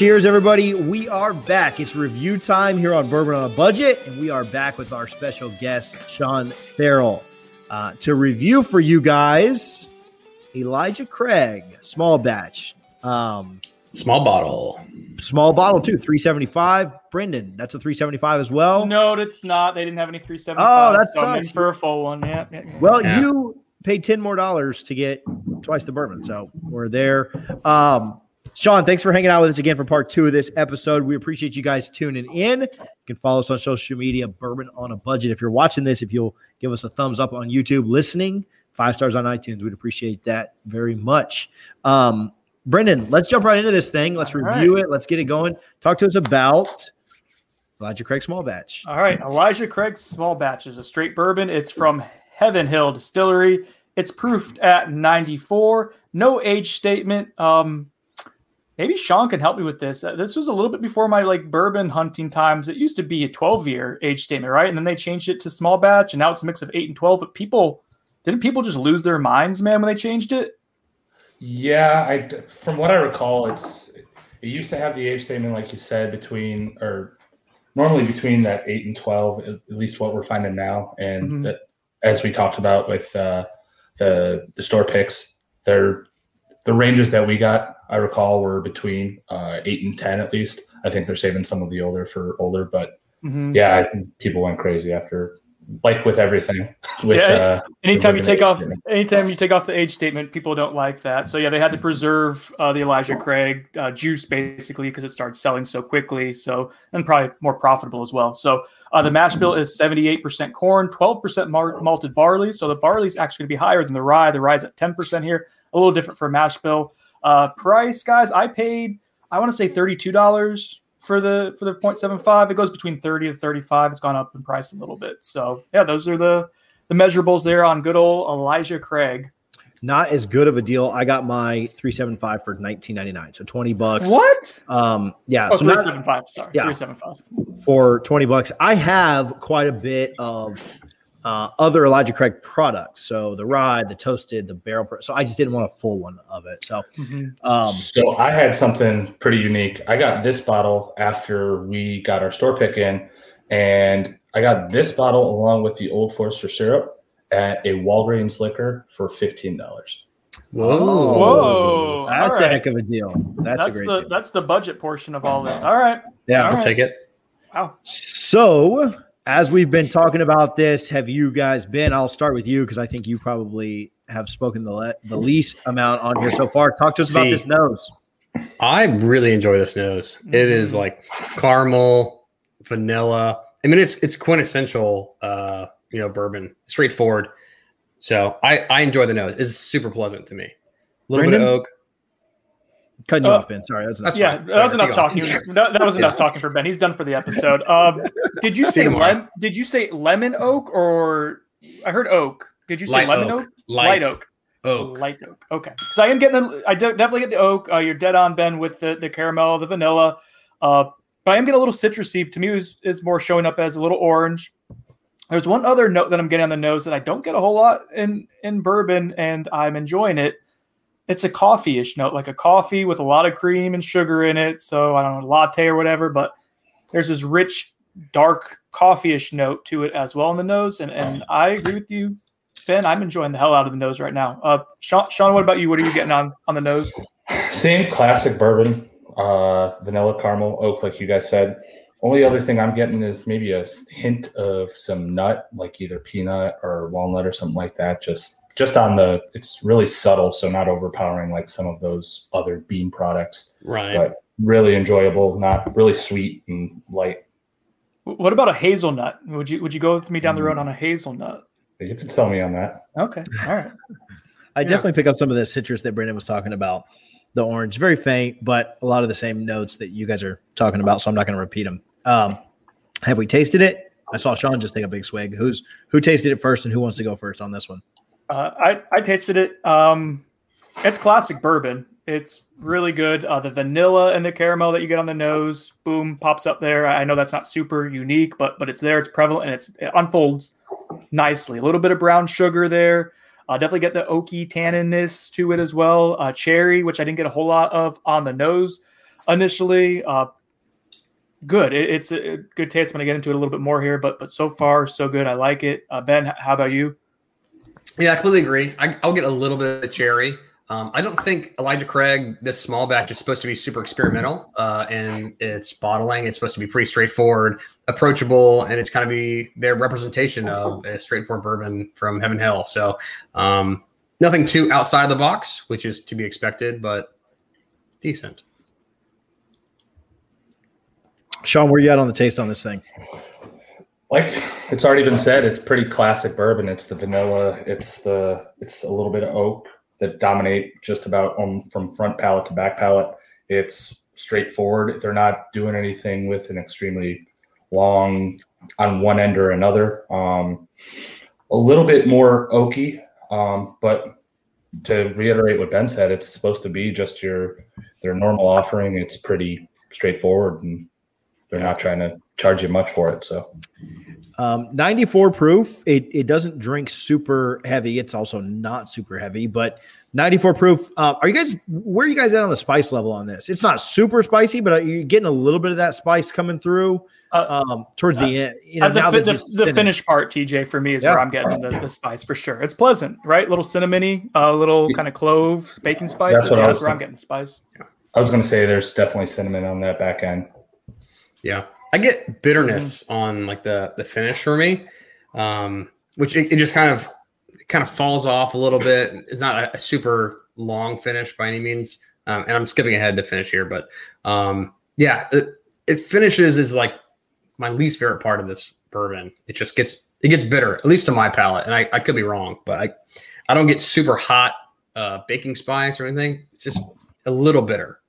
Cheers, everybody. We are back. It's review time here on Bourbon on a Budget, and we are back with our special guest, Sean Farrell, uh, to review for you guys Elijah Craig, small batch. Um, Small bottle. small bottle, too, 375. Brendan, that's a 375 as well. No, it's not. They didn't have any 375. Oh, that so I'm sucks. for a full one. Yeah. yeah, yeah. Well, Yeah. you paid 10 more dollars to get twice the bourbon. So we're there. Um, Sean, thanks for hanging out with us again for part two of this episode. We appreciate you guys tuning in. You can follow us on social media, Bourbon on a Budget. If you're watching this, if you'll give us a thumbs up on YouTube, listening, five stars on iTunes, we'd appreciate that very much. Um, Brendan, let's jump right into this thing. Let's All review it. Let's get it going. Talk to us about Elijah Craig Small Batch. All right. Elijah Craig small batch is a straight bourbon. It's from Heaven Hill Distillery. It's proofed at 94. No age statement. Um, maybe Sean can help me with this. Uh, this was a little bit before my like bourbon hunting times. It used to be a 12 year age statement, right? And then they changed it to small batch, and now it's a mix of eight and 12. But people didn't people just lose their minds, man, when they changed it? Yeah, I from what I recall, it's it used to have the age statement, like you said, between or normally between that eight and twelve, at at least what we're finding now, and Mhm. that as we talked about with uh, the the store picks, they're the ranges that we got. I recall were between uh, eight and ten at least. I think they're saving some of the older for older, but Mhm. yeah, I think people went crazy after, like with everything. With Yeah, uh, Anytime you take off, statement. anytime you take off the age statement, people don't like that. So yeah, they had to preserve uh, the Elijah Craig uh, juice basically because it started selling so quickly. So and probably more profitable as well. So uh, the mash bill is seventy eight percent corn, twelve percent malted barley. So the barley is actually going to be higher than the rye. The rye's at ten percent here, a little different for a mash bill. Uh, price, guys, I paid I want to say thirty two dollars for the for the 0.75. It goes between thirty to thirty five. It's gone up in price a little bit. So yeah, those are the the measurables there on good old Elijah Craig. Not as good of a deal. I got my 375 for 19.99, so 20 bucks. What? Um, yeah, Oh, so not 375. Sorry. Yeah. 375. for 20 bucks. I have quite a bit of uh, other Elijah Craig products. So the rye, the toasted, the barrel. Pro- so I just didn't want a full one of it. So Mhm. um, so I had something pretty unique. I got this bottle after we got our store pick in, and I got this bottle along with the Old Forester syrup at a Walgreens liquor for fifteen dollars. Whoa. Whoa. that's All a heck of a deal. That's, That's, a great the deal. that's the budget portion of all this. All right. yeah. all I'll right. take it. Wow. So, as we've been talking about this, have you guys been? I'll start with you because I think you probably have spoken the le- the least amount on here so far. Talk to us about this nose. I really enjoy this nose. It is Mhm. like caramel, vanilla. I mean, it's it's quintessential, uh, you know, bourbon, straightforward. So I I enjoy the nose. It's super pleasant to me. A little bit of oak. Cutting you Uh, off, Ben. Sorry, that's, That's yeah, that was enough talking. That, that was enough talking for Ben. He's done for the episode. Um, did you say See lem- Did you say lemon oak or I heard oak? Did you say Light lemon oak. oak? Light, oak. oak. Light oak. Okay. Because I am getting, a, I de- definitely get the oak. Uh, you're dead on, Ben, with the, the caramel, the vanilla. Uh, but I am getting a little citrusy. To me, is is more showing up as a little orange. There's one other note that I'm getting on the nose that I don't get a whole lot in in bourbon, and I'm enjoying it. It's a coffee-ish note, like a coffee with a lot of cream and sugar in it. So I don't know, latte or whatever. But there's this rich, dark coffee-ish note to it as well in the nose, and and I agree with you, Ben. I'm enjoying the hell out of the nose right now. Uh, Sean, Sean, what about you? What are you getting on on the nose? Same classic bourbon, uh, vanilla caramel oak, like you guys said. Only other thing I'm getting is maybe a hint of some nut, like either peanut or walnut or something like that. Just just on the, it's really subtle, so not overpowering like some of those other bean products, Right. but really enjoyable, not really sweet and light. What about a hazelnut? Would you would you go with me down the road on a hazelnut? You can sell me on that. Okay, all right. I Yeah. definitely pick up some of the citrus that Brendan was talking about. The orange, very faint, but a lot of the same notes that you guys are talking about. So I'm not going to repeat them. Um, have we tasted it? I saw Sean just take a big swig. Who's who tasted it first, and who wants to go first on this one? Uh, I I tasted it. Um, it's classic bourbon. It's really good. Uh, the vanilla and the caramel that you get on the nose, boom, pops up there. I know that's not super unique, but but it's there. It's prevalent and it's it unfolds nicely. A little bit of brown sugar there. Uh, definitely get the oaky tanninness to it as well. Uh, cherry, which I didn't get a whole lot of on the nose initially. Uh, good. It, it's a good taste. I'm gonna get into it a little bit more here, but but so far so good. I like it. Uh, ben, how about you? Yeah, I completely agree. I, I'll get a little bit of cherry. Um, I don't think Elijah Craig, this small batch, is supposed to be super experimental uh, its bottling. It's supposed to be pretty straightforward, approachable, and it's kind of be their representation of a straightforward bourbon from Heaven Hill. So um, nothing too outside the box, which is to be expected, but decent. Sean, where you at on the taste on this thing? Like it's already been said, it's pretty classic bourbon. It's the vanilla. It's the it's a little bit of oak that dominate just about on from front palate to back palate. It's straightforward. They're not doing anything with an extremely long on one end or another. Um, a little bit more oaky, um, but to reiterate what Ben said, it's supposed to be just your their normal offering. It's pretty straightforward, and they're not trying to charge you much for it. So Um, 94 proof. It, it doesn't drink super heavy. It's also not super heavy, but 94 proof. Uh, are you guys, where are you guys at on the spice level on this? It's not super spicy, but are you getting a little bit of that spice coming through Uh, um, towards the end? You know, Uh, the, now fi- the, the finished. finish part, TJ, for me is Yeah. where I'm getting the, the spice for sure. It's pleasant, right? Little cinnamony, a little kind of clove, baking spice. That's what I was that's where I'm thinking. getting spice. I was going to say there's definitely cinnamon on that back end. Yeah, I get bitterness on like the the finish for me, um, which it, it just kind of it kind of falls off a little bit. It's not a, a super long finish by any means, um, and I'm skipping ahead to finish here, but um, yeah, it, it finishes is like my least favorite part of this bourbon. It just gets it gets bitter, at least to my palate, and I, I could be wrong, but I I don't get super hot uh, baking spice or anything. It's just a little bitter.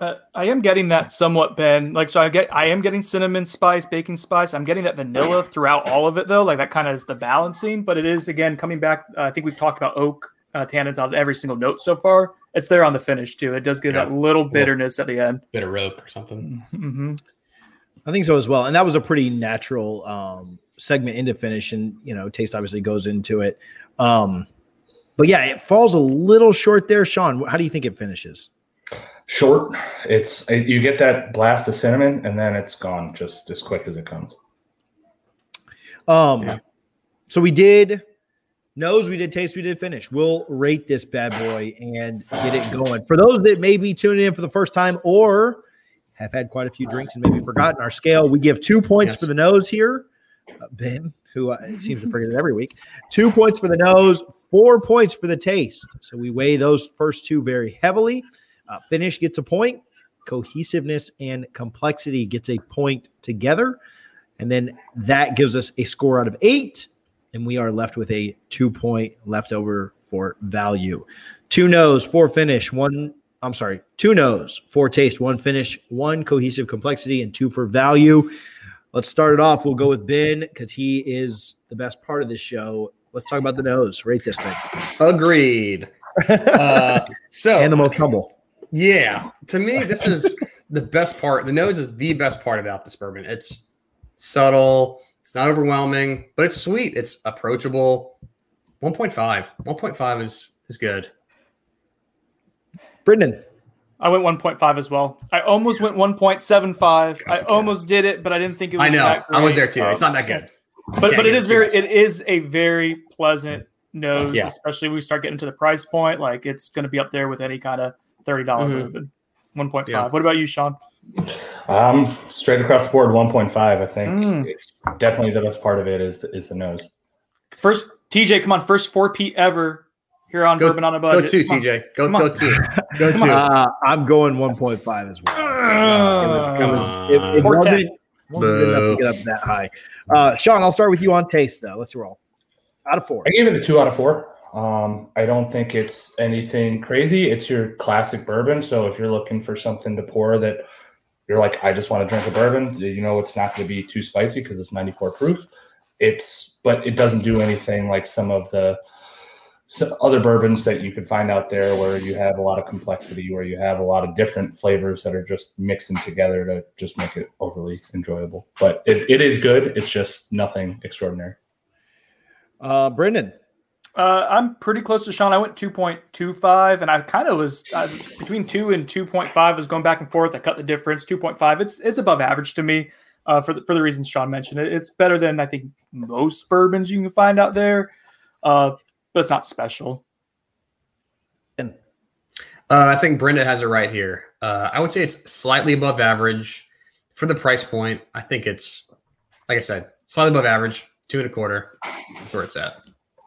Uh, I am getting that somewhat, Ben. Like, so I get, I am getting cinnamon spice, baking spice. I'm getting that vanilla throughout all of it, though. Like that kind of is the balancing. But it is again coming back. Uh, I think we've talked about oak uh, tannins on every single note so far. It's there on the finish too. It does give Yeah. that little bitterness at the end. Bitter oak or something. hmm I think so as well. And that was a pretty natural um, segment into finish, and you know, taste obviously goes into it. Um, but yeah, it falls a little short there. Sean, how do you think it finishes? Short, it's you get that blast of cinnamon and then it's gone just as quick as it comes. Um, Yeah. so we did nose, we did taste, we did finish. We'll rate this bad boy and get it going. For those that may be tuning in for the first time or have had quite a few drinks and maybe forgotten our scale, we give two points Yes. for the nose here. Uh, ben, who uh, seems to forget it every week, two points for the nose, four points for the taste. So we weigh those first two very heavily. Uh, finish gets a point. Cohesiveness and complexity gets a point together. And then that gives us a score out of eight. And we are left with a two point leftover for value. Two nose, four finish, one, I'm sorry, two nose, four taste, one finish, one cohesive complexity, and two for value. Let's start it off. We'll go with Ben because he is the best part of this show. Let's talk about the nose. Rate this thing. Agreed. Uh, so and the most humble. Yeah, to me, this is the best part. The nose is the best part about this bourbon. It's subtle, it's not overwhelming, but it's sweet. It's approachable. 1.5. 1.5 is is good. Brendan. I went 1.5 as well. I almost went 1.75. I Copycat. almost did it, but I didn't think it was. I know. that I was there too. It's not that good. but Can't but it give is too very much. it is a very pleasant nose, Yeah. especially when we start getting to the price point. Like it's going to be up there with any kind of thirty dollars Mhm. bourbon. One point five. Yeah. What about you, Sean? Um, straight across the board, 1.5. I think Mm. it's definitely the best part of it is is the nose. First, TJ, come on, first four P ever here on Go- Bourbon on a Go budget. two, Come. TJ. Go Come go on. two. Go Come two. Uh, I'm going 1.5 as well. It was, it was, it, it wasn't, wasn't good enough to get up that high. Uh, Sean, I'll start with you on taste, though. Let's roll. out of four. I gave it a two out of four. Um, I don't think it's anything crazy. It's your classic bourbon. So if you're looking for something to pour that you're like, I just want to drink a bourbon, you know, it's not going to be too spicy because it's 94 proof. It's, but it doesn't do anything like some of the some other bourbons that you could find out there where you have a lot of complexity, where you have a lot of different flavors that are just mixing together to just make it overly enjoyable. But it, it is good. It's just nothing extraordinary. Uh, Brendan. Uh, I'm pretty close to Sean. I went 2.25, and I kind of was uh, between two and 2.5. I was going back and forth. I cut the difference. 2.5. It's it's above average to me uh, for the, for the reasons Sean mentioned. It, it's better than I think most bourbons you can find out there, uh, but it's not special. Uh, I think Brendan has it right here. Uh, I would say it's slightly above average for the price point. I think it's, like I said, slightly above average, two and a quarter. Where it's at.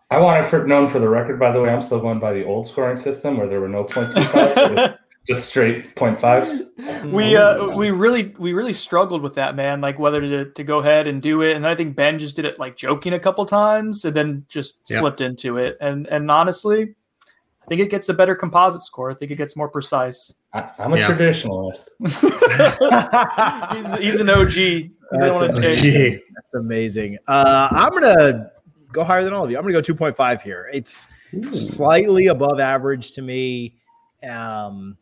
I want it for, known for the record, by the way, I'm still going by the old scoring system where there were no 0.25, just, just straight 0.5s. We uh we really we really struggled with that man, like whether to, to go ahead and do it. And I think Ben just did it like joking a couple times and then just Yeah. slipped into it. And and honestly, I think it gets a better composite score. I think it gets more precise. I, I'm a Yeah. traditionalist. he's, he's an OG. He That's didn't want to amazing. That's amazing. Uh, I'm gonna go higher than all of you. I'm gonna go 2.5 here. It's slightly above average to me, um,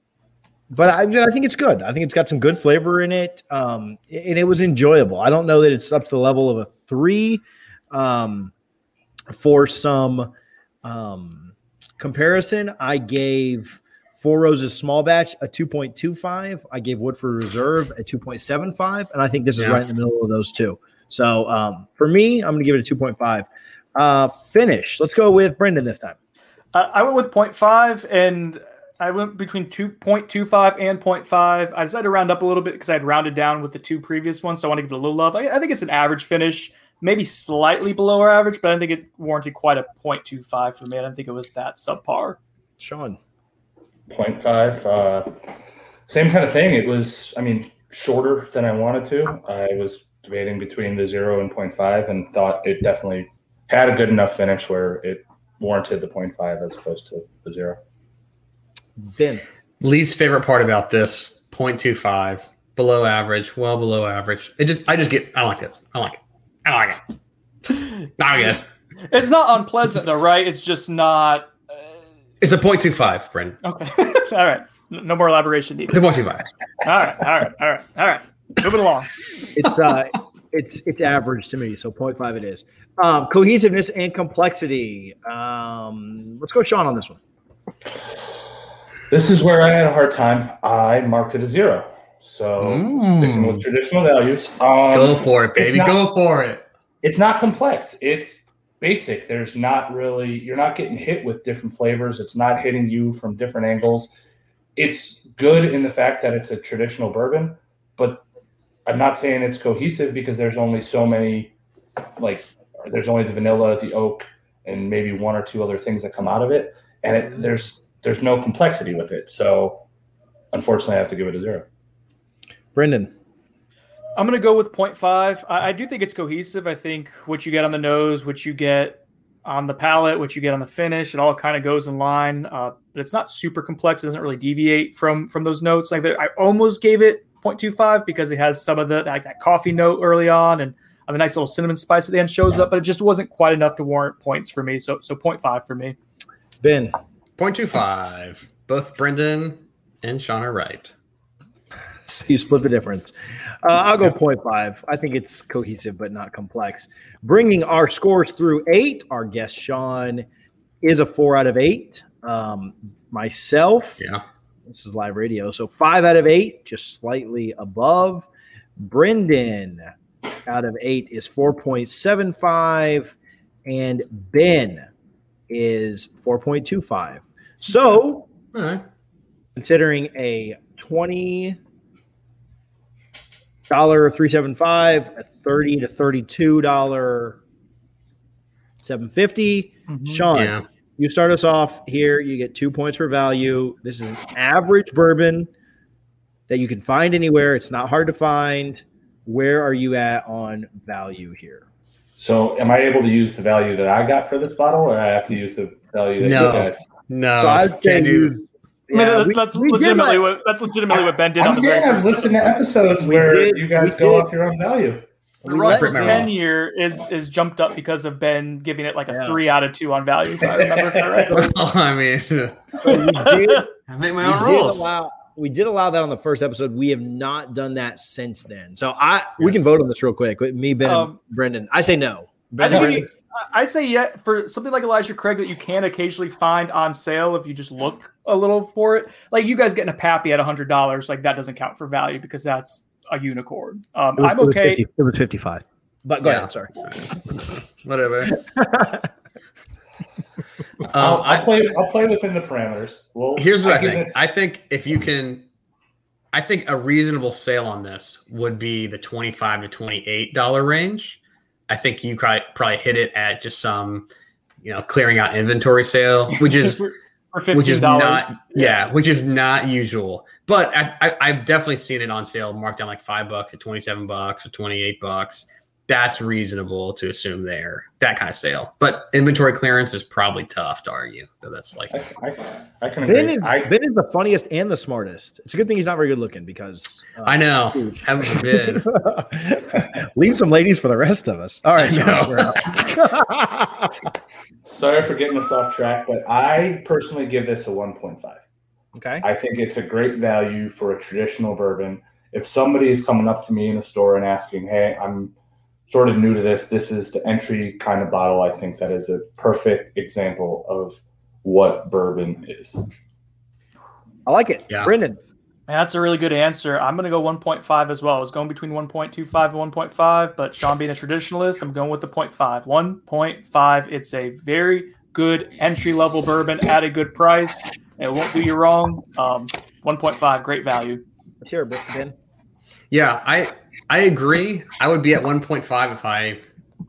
but I, I think it's good. I think it's got some good flavor in it, um, and it was enjoyable. I don't know that it's up to the level of a three. Um, for some um, comparison, I gave Four Roses Small Batch a 2.25. I gave Woodford Reserve a 2.75, and I think this is Yeah. right in the middle of those two. So um, for me, I'm going to give it a 2.5. Uh, finish. Let's go with Brendan this time. Uh, I went with 0.5 and I went between 2.25 and 0.5. I decided to round up a little bit because I had rounded down with the two previous ones. So I want to give it a little love. I, I think it's an average finish, maybe slightly below our average, but I think it warranted quite a 0.25 for me. I don't think it was that subpar. Sean. 0.5. Uh, same kind of thing. It was, I mean, shorter than I wanted to. I was debating between the zero and 0.5 and thought it definitely had a good enough finish where it warranted the 0.5 as opposed to the zero. Ben. Least favorite part about this 0.25, below average, well below average. It just, I just get, I like it. I like it. I like it. I like it. It's not unpleasant though, right? It's just not. Uh, It's a 0.25, Brendan. okay. all right. No more elaboration needed. It's a 0.25. All right. All right. All right. All right. Moving along. It's uh, it's it's average to me, so 0.5 it is. Um, cohesiveness and complexity. Um, let's go, Sean, on this one. This is where I had a hard time. I marked it a zero. So Mm. sticking with traditional values. Um, Go for it, baby. not- Go for it. it's not complex. It's basic. There's not really you're not getting hit with different flavors. It's not hitting you from different angles. It's good in the fact that it's a traditional bourbon, but I'm not saying it's cohesive because there's only so many like there's only the vanilla, the oak, and maybe one or two other things that come out of it, and it, there's there's no complexity with it. So unfortunately, I have to give it a zero. Brendan. I'm going to go with 0.5. I, I do think it's cohesive. I think what you get on the nose, what you get on the palate, what you get on the finish, it all kind of goes in line. Uh, but it's not super complex. It doesn't really deviate from from those notes. Like I almost gave it 0.25 because it has some of the like that coffee note early on and a nice little cinnamon spice at the end shows up, but it just wasn't quite enough to warrant points for me. So so 0.5 for me. Ben. 0.25. Both Brendan and Sean are right. So you split the difference. Uh, I'll go 0.5. I think it's cohesive but not complex. Bringing our scores through eight, our guest Sean is a four out of eight. Um, myself, Yeah. This is live radio, so five out of eight, just slightly above. Brendan out of eight is 4.75, and Ben is 4.25. So All right. considering a twenty dollar three seven five, a thirty to thirty two dollar seven fifty. Mm-hmm. Sean, Yeah. You start us off here. You get two points for value. This is an average bourbon that you can find anywhere. It's not hard to find. Where are you at on value here? So, am I able to use the value that I got for this bottle, or I have to use the value that No. you guys? No, so I'd say can't do- you. I mean, we- that's we legitimately let- what that's legitimately what Ben did I'm on the saying I've listened to episodes where did- you guys go did. off your own value. The we Russell's let- my ten year is is jumped up because of Ben giving it like a Yeah. three out of two on value. If I remember correctly. well, I mean, we did, I make my we own did rules. allow we did allow that on the first episode. We have not done that since then. So I we can vote on this real quick. With me, Ben, Um, and Brendan. I say no. I think Brendan- I I say yeah for something like Elijah Craig that you can occasionally find on sale if you just look a little for it. Like you guys getting a Pappy at hundred dollars, like that doesn't count for value because that's a unicorn. Um, was- I'm it was okay. 50 it was fifty five. But go Yeah. ahead. Sorry. Whatever. I'll, Um, I'll play. I'll play within the parameters. Well, here's what I, give think. this- I think if you can, I think a reasonable sale on this would be the twenty-five to twenty-eight dollar range. I think you probably probably hit it at just some, you know, clearing out inventory sale, which is for which is dollars. not yeah, which is not usual. But I, I, I've definitely seen it on sale, marked down like five bucks or twenty seven bucks or twenty eight bucks. That's reasonable to assume there that kind of sale. But inventory clearance is probably tough to argue. So that's like I, I, I can agree. Ben is I, Ben is the funniest and the smartest. It's a good thing he's not very good looking because uh, I know. huge. Heaven forbid. Leave some ladies for the rest of us. All right, I Sean, know. you're up. sorry for getting us off track, but I personally give this a 1.5. okay. I think it's a great value for a traditional bourbon. If somebody is coming up to me in a store and asking, "Hey, I'm sort of new to this. This is the entry kind of bottle." I think that is a perfect example of what bourbon is. I like it. Yeah. Brendan. Man, that's a really good answer. I'm going to go 1.5 as well. I was going between 1.25 and 1.5, but Sean being a traditionalist, I'm going with the 0.5. 1.5. It's a very good entry level bourbon at a good price. It won't do you wrong. Um, 1.5, great value. Let's hear it, Ben. Yeah, I I agree. I would be at 1.5 if I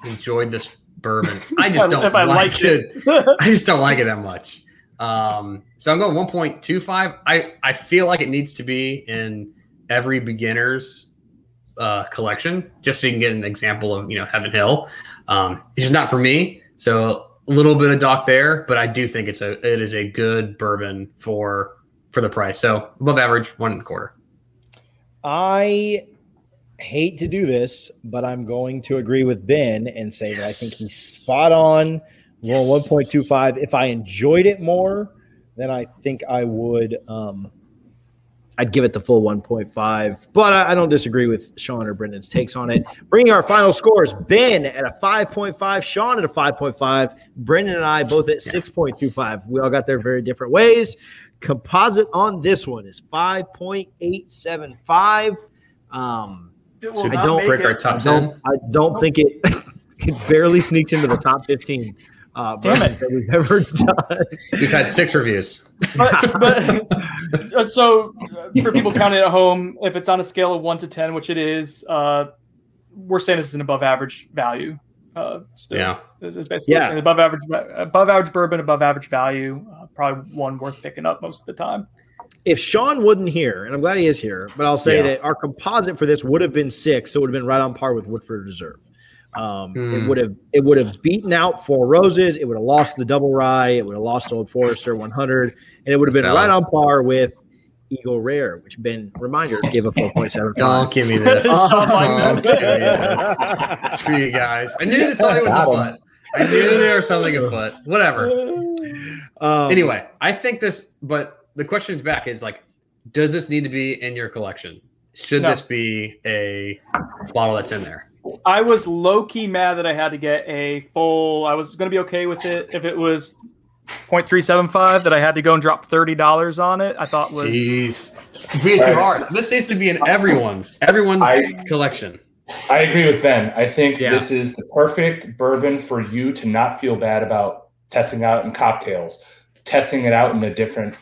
enjoyed this bourbon. I just don't if I like liked it. it. I just don't like it that much. Um, so I'm going 1.25. I I feel like it needs to be in every beginner's uh, collection, just so you can get an example of you know Heaven Hill. Um, it's just not for me. So a little bit of dock there, but I do think it's a it is a good bourbon for for the price. So above average, one and a quarter. I hate to do this, but I'm going to agree with Ben and say that I think he's spot on. Well, Yes. 1.25. If I enjoyed it more, then I think I would. Um, I'd give it the full 1.5, but I, I don't disagree with Sean or Brendan's takes on it. Bringing our final scores: Ben at a 5.5, Sean at a 5.5, Brendan and I both at 6.25. We all got there very different ways. Composite on this one is 5.875. Um, It will Should not don't break it- our I top don't, ten. I don't think it, it barely sneaks into the top 15. Uh, Damn it. that we've ever done. We've had six reviews. but, but uh, so uh, for people counting at home, if it's on a scale of one to ten, which it is, uh, we're saying this is an above average value. Uh, still. Yeah. It's it's basically Yeah. saying above average, above average bourbon, above average value. Uh, probably one worth picking up most of the time. if Sean wasn't here, and I'm glad he is here, but I'll say Yeah. that our composite for this would have been six, so it would have been right on par with Woodford Reserve. Um, It Hmm. would have it would have beaten out Four Roses. It would have lost the Double Rye. It would have lost Old Forester 100, and it would have been right on par with Eagle Rare, which Ben reminder gave a 4.75. Don't give me this. Sean Don't like give me this. Screw you guys. I knew this something was Got 'em. afoot. I knew there was something afoot. Whatever. Um, Anyway, I think this, but the question back is like, does this need to be in your collection? Should No. this be a bottle that's in there? I was low key mad that I had to get a full. I was going to be okay with it if it was 0.375 that I had to go and drop thirty dollars on it. I thought was Jeez. Being too hard. This needs to be in everyone's everyone's I- collection. I agree with Ben. I think Yeah. this is the perfect bourbon for you to not feel bad about testing out in cocktails, testing it out in a different.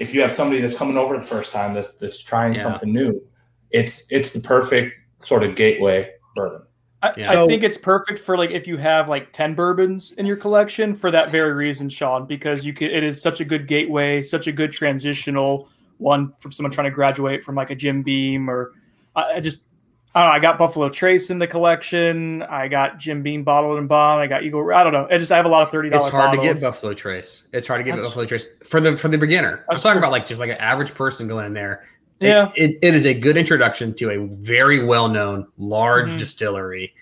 If you have somebody that's coming over the first time that's, that's trying Yeah. something new, it's it's the perfect sort of gateway bourbon. I, Yeah. I think it's perfect for like if you have like 10 bourbons in your collection for that very reason, Sean, because you could it is such a good gateway, such a good transitional one from someone trying to graduate from like a Jim Beam or I, I just I, know, I got Buffalo Trace in the collection. I got Jim Beam bottled and bond. I got Eagle. I don't know. I just I have a lot of thirty dollars. It's hard bottles. to get Buffalo Trace. It's hard to get That's- Buffalo Trace for the for the beginner. I'm talking true. about like just like an average person going in there. It- Yeah. it, it is a good introduction to a very well known large Mhm. distillery,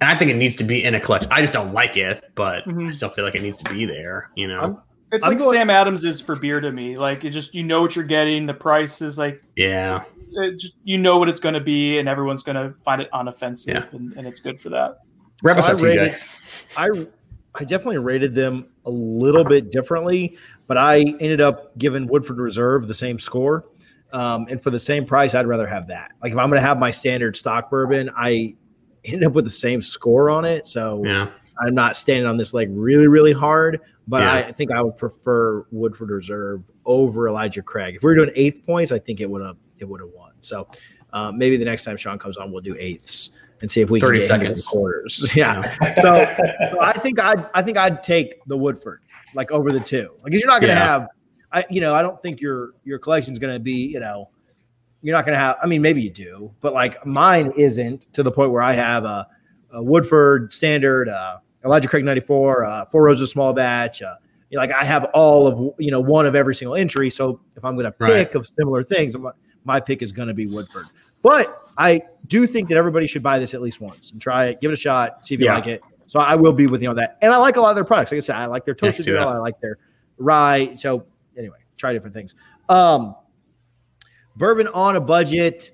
and I think it needs to be in a collection. I just don't like it, but I Mhm. still feel like it needs to be there. You know? I'm- It's I'm like going- Sam Adams is for beer to me. Like it just you know what you're getting. The price is like yeah. it just you know what it's going to be, and everyone's going to find it unoffensive, Yeah. and, and it's good for that. Wrap So us I up, rated- I I definitely rated them a little bit differently, but I ended up giving Woodford Reserve the same score. Um, and for the same price, I'd rather have that. Like if I'm going to have my standard stock bourbon, I end up with the same score on it. So Yeah. I'm not standing on this like really, really hard. But Yeah. I think I would prefer Woodford Reserve over Elijah Craig. If we were doing eighth points, I think it would have it would have won. So uh, maybe the next time Sean comes on, we'll do eighths and see if we 30 can get seconds. quarters. Yeah. So, so I think I'd I think I'd take the Woodford like over the two. Like you're not going to Yeah. have I you know I don't think your your collection's going to be you know you're not going to have I mean maybe you do but like mine isn't to the point where I have a, a Woodford standard uh, Elijah Craig 94 uh, Four Roses small batch uh, you know, like I have all of you know one of every single entry so if I'm going to pick Right. of similar things my, my pick is going to be Woodford but I do think that everybody should buy this at least once and try it give it a shot see if you Yeah. like it so I will be with you on that. And I like a lot of their products. Like I said, I like their toasted grill. I like their rye. So anyway, try different things. Um, bourbon on a budget.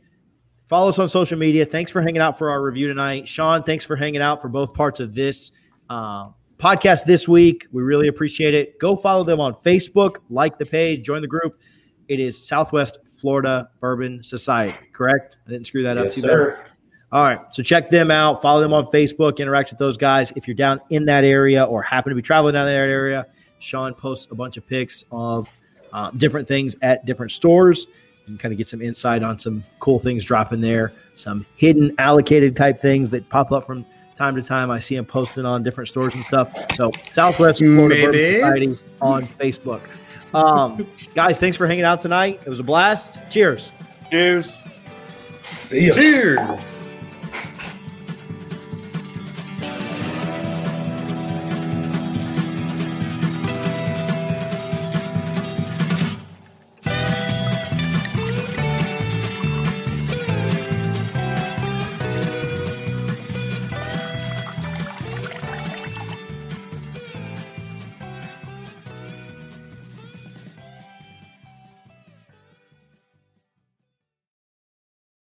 Follow us on social media. Thanks for hanging out for our review tonight. Sean, thanks for hanging out for both parts of this uh, podcast this week. We really appreciate it. Go follow them on Facebook, like the page, join the group. It is Southwest Florida Bourbon Society, correct? I didn't screw that Yes, up bad. sir. All right. So check them out. Follow them on Facebook. Interact with those guys. If you're down in that area or happen to be traveling down that area, Sean posts a bunch of pics of uh, different things at different stores. You can kind of get some insight on some cool things dropping there, some hidden allocated type things that pop up from time to time. I see him posting on different stores and stuff. So Southwest Florida Bourbon Maybe. Society on Facebook. Um, guys, thanks for hanging out tonight. It was a blast. Cheers. Cheers. See ya. Cheers.